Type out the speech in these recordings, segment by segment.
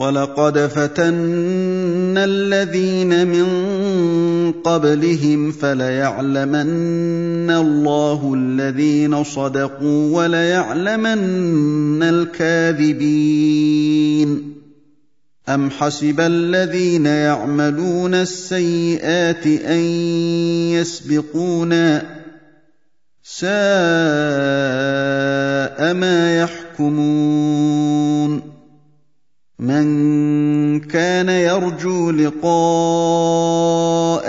وَلَقَدْ فَتَنَّا الَّذِينَ مِن قَبْلِهِمْ فَلَيَعْلَمَنَّ اللَّهُ الَّذِينَ صَدَقُوا وَلَيَعْلَمَنَّ الْكَاذِبِينَ أَمْ حَسِبَ الَّذِينَ يَعْمَلُونَ السَّيِّئَاتِ أَن يَسْبِقُونَا ۚ سَاءَ مَا يَحْكُمُونَ مَن كَانَ يَرْجُو لِقَاءَ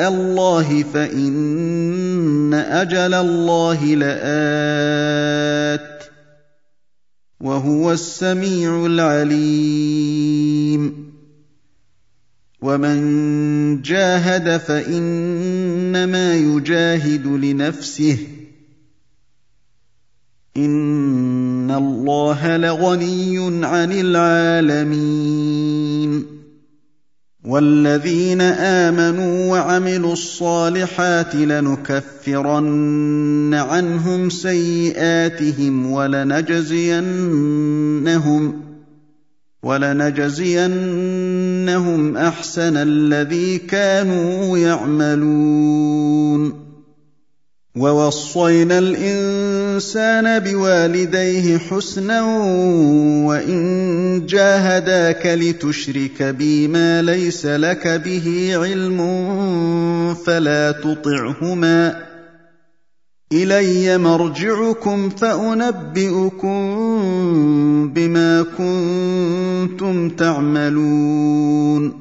اللَّهِ فَإِنَّ أَجَلَ اللَّهِ لَآتٍ ۚ وَهُوَ السَّمِيعُ الْعَلِيمُ. وَمَن جَاهَدَ فَإِنَّمَا يُجَاهِدُ لِنَفْسِهِ ۚ. إِنَّ اللَّهَ لَغَنِيٌّ عَنِ الْعَالَمِينَ وَالَّذِينَ آمَنُوا وَعَمِلُوا الصَّالِحَاتِ لَنُكَفِّرَنَّ عَنْهُمْ سَيِّئَاتِهِمْ وَلَنَجْزِيَنَّهُمْ وَلَنَجْزِيَنَّهُمْ أَحْسَنَ الَّذِي كَانُوا يَعْمَلُونَ وَوَصَّيْنَا الْإِنسَانَ بِوَالِدَيْهِ حُسْنًا وَإِن جَاهَدَاكَ لِتُشْرِكَ بِي مَا لَيْسَ لَكَ بِهِ عِلْمٌ فَلَا تُطِعْهُمَا ۚ إِلَيَّ مَرْجِعُكُمْ فَأُنَبِّئُكُم بِمَا كُنتُمْ تَعْمَلُونَ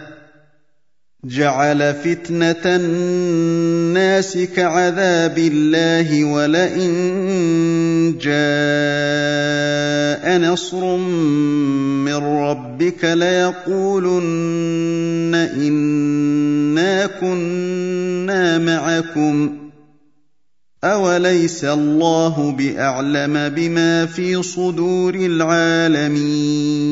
جعل فتنة الناس كعذاب الله ولئن جاء نصر من ربك ليقولن إنا كنا معكم أوليس الله بأعلم بما في صدور العالمين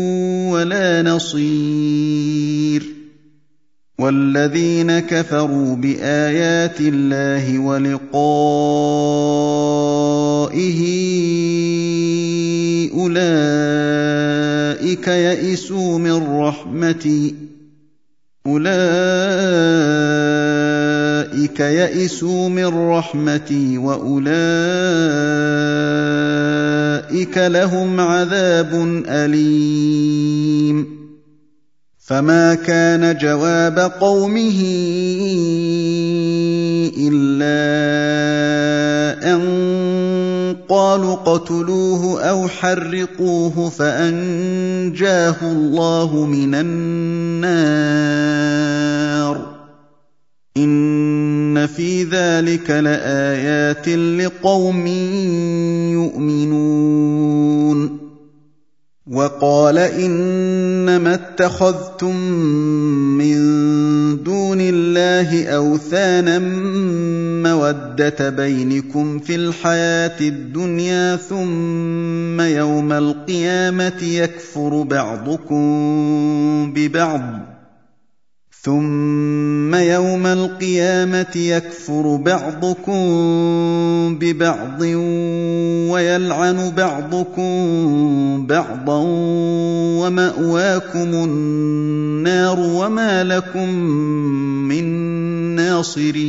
ولا نصير. والذين كفروا بآيات الله ولقائه أولئك يئسوا من رحمتي. أولئك يئسوا من رحمتي وأولئك لهم عذاب أليم. فما كان جواب قومه الا ان قالوا اقتلوه أو حرقوه فانجاه الله من النار ان في ذلك لايات لقوم يؤمنون وقال إنما اتخذتم من دون الله أوثانا مودة بينكم في الحياة الدنيا ثم يوم القيامة يكفر بعضكم ببعض. ثم يوم القيامه يكفر بعضكم ببعض ويلعن بعضكم بعضا وماواكم النار وما لكم من ناصرين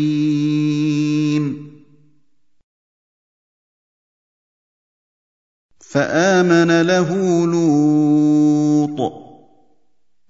فامن له لوط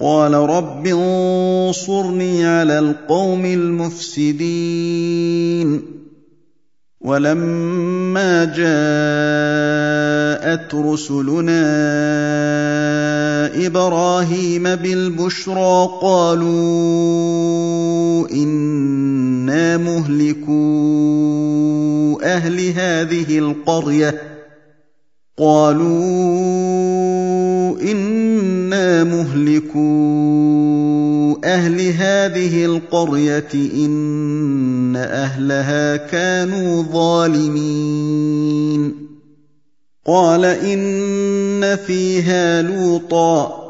قال رب انصرني على القوم المفسدين. ولما جاءت رسلنا إبراهيم بالبشرى قالوا إنا مهلكو أهل هذه القرية. قالوا أنا مهلكو أهل هذه القريه ان اهلها كانوا ظالمين قال ان فيها لوطا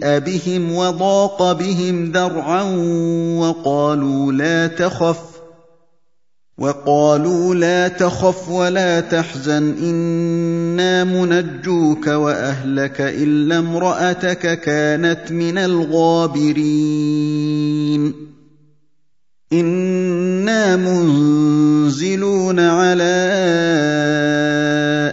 سيء بهم وضاق بهم ذرعا وقالوا لا تخف وقالوا لا تخف ولا تحزن إنا منجوك وأهلك إلا امرأتك كانت من الغابرين. إنا منزلون على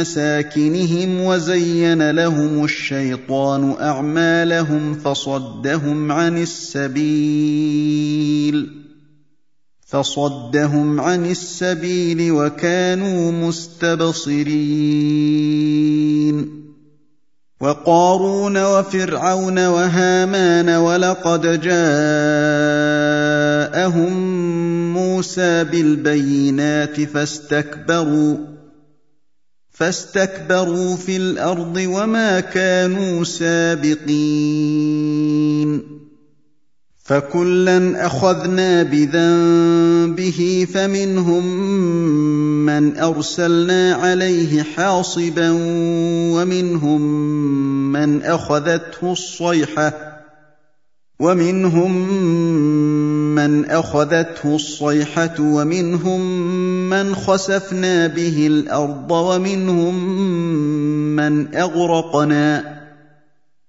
مساكنهم وزين لهم الشيطان أعمالهم فصدهم عن السبيل فصدهم عن السبيل وكانوا مستبصرين وقارون وفرعون وهامان ولقد جاءهم موسى بالبينات فاستكبروا فاستكبروا في الأرض وما كانوا سابقين. فكلا أخذنا بذنبه فمنهم من أرسلنا عليه حاصبا ومنهم من أخذته الصيحة ومنهم من أخذته الصيحة ومنهم من خسفنا به الأرض ومنهم من اغرقنا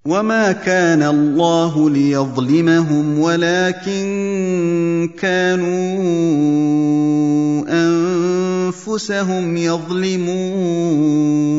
وما كان الله ليظلمهم ولكن كانوا انفسهم يظلمون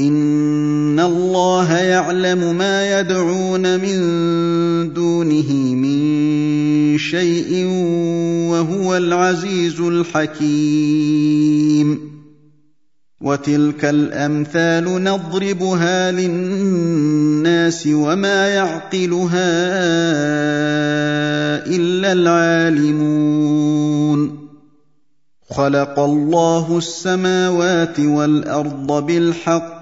ان الله يعلم ما يدعون من دونه من شيء وهو العزيز الحكيم وتلك الامثال نضربها للناس وما يعقلها الا العالمون خلق الله السماوات والارض بالحق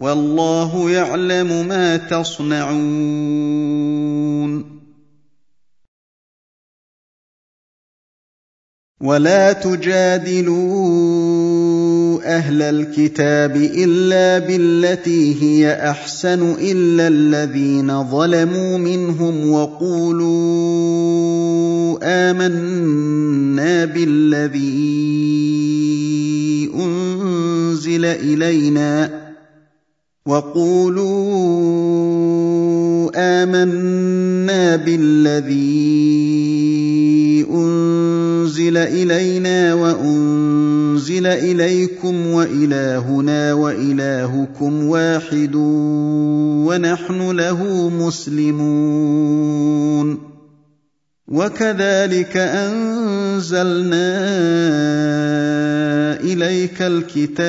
وَاللَّهُ يَعْلَمُ مَا تَصْنَعُونَ. وَلَا تُجَادِلُوا أَهْلَ الْكِتَابِ إِلَّا بِالَّتِي هِيَ أَحْسَنُ إِلَّا الَّذِينَ ظَلَمُوا مِنْهُمْ وَقُولُوا آمَنَّا بِالَّذِي أُنزِلَ إِلَيْنَا. وَقُولُوا آمَنَّا بِالَّذِي أُنزِلَ إِلَيْنَا وَأُنزِلَ إِلَيْكُمْ وَإِلَٰهُنَا وَإِلَٰهُكُمْ وَاحِدٌ وَنَحْنُ لَهُ مُسْلِمُونَ وَكَذَٰلِكَ أَنزَلْنَا إِلَيْكَ الْكِتَابَ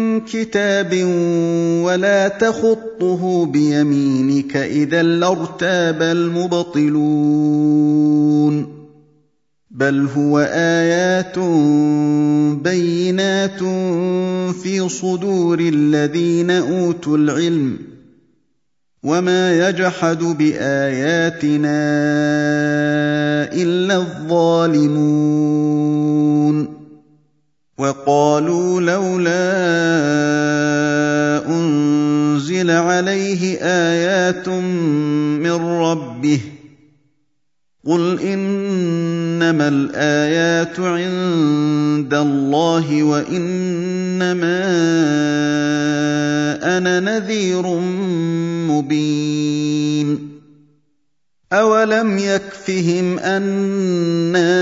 كِتَابٍ وَلَا تَخُطُّهُ بِيَمِينِكَ ۖ إِذًا لَّارْتَابَ الْمُبْطِلُونَ بَلْ هُوَ آيَاتٌ بَيِّنَاتٌ فِي صُدُورِ الَّذِينَ أُوتُوا الْعِلْمَ ۚ وَمَا يَجْحَدُ بِآيَاتِنَا إِلَّا الظَّالِمُونَ وَقَالُوا لَوْلَا أُنزِلَ عَلَيْهِ آيَاتٌ مِّن رَّبِّهِ ۖ قُلْ إِنَّمَا الْآيَاتُ عِندَ اللَّهِ وَإِنَّمَا أَنَا نَذِيرٌ مُّبِينٌ أَوَلَمْ يَكْفِهِمْ أَنَّا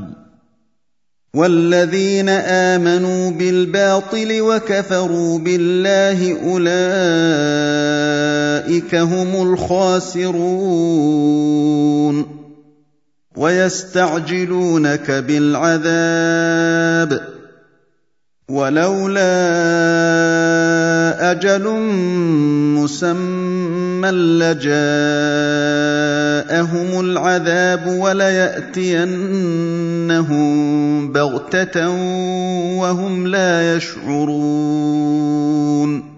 ۗ وَالَّذِينَ آمَنُوا بِالْبَاطِلِ وَكَفَرُوا بِاللَّهِ أُولَٰئِكَ هُمُ الْخَاسِرُونَ وَيَسْتَعْجِلُونَكَ بِالْعَذَابِ ۚ وَلَوْلَا أَجَلٌ مُّسَمًّى لَّجَاءَهُمُ الْعَذَابُ وَلَيَأْتِيَنَّهُم بَغْتَةً وَهُمْ لَا يَشْعُرُونَ.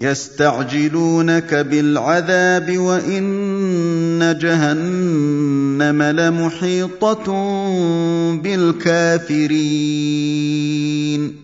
يَسْتَعْجِلُونَكَ بِالْعَذَابِ وَإِنَّ جَهَنَّمَ لَمُحِيطَةٌ بِالْكَافِرِينَ.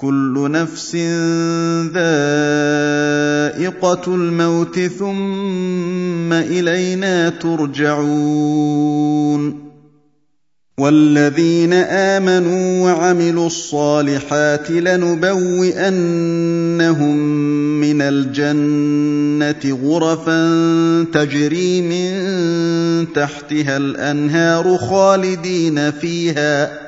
كُلُّ نَفْسٍ ذَائِقَةُ الْمَوْتِ ثُمَّ إِلَيْنَا تُرْجَعُونَ. والذين آمنوا وعملوا الصالحات لنبوئنهم من الجنة غرفا تجري من تحتها الأنهار خالدين فيها.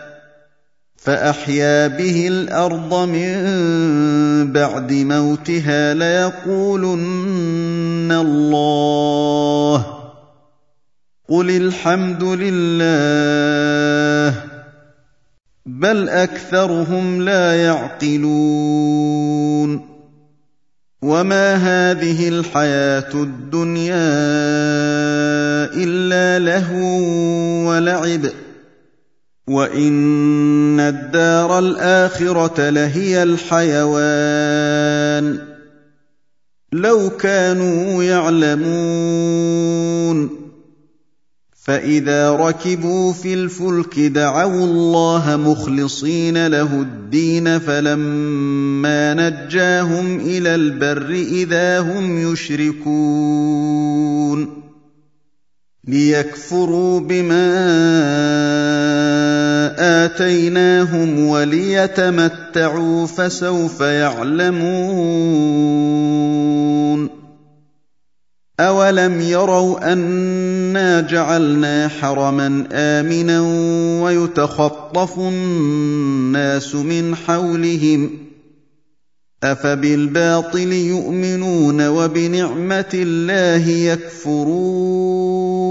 فأحيا به الأرض من بعد موتها ليقولن الله. قل الحمد لله بل أكثرهم لا يعقلون. وما هذه الحياة الدنيا إلا لهو ولعب. وان الدار الاخره لهي الحيوان لو كانوا يعلمون فاذا ركبوا في الفلك دعوا الله مخلصين له الدين فلما نجاهم إلى البر اذا هم يشركون ليكفروا بما آتيناهم وليتمتعوا فسوف يعلمون. أولم يروا أنا جعلنا حرما آمنا ويتخطف الناس من حولهم أفبالباطل يؤمنون وبنعمة الله يكفرون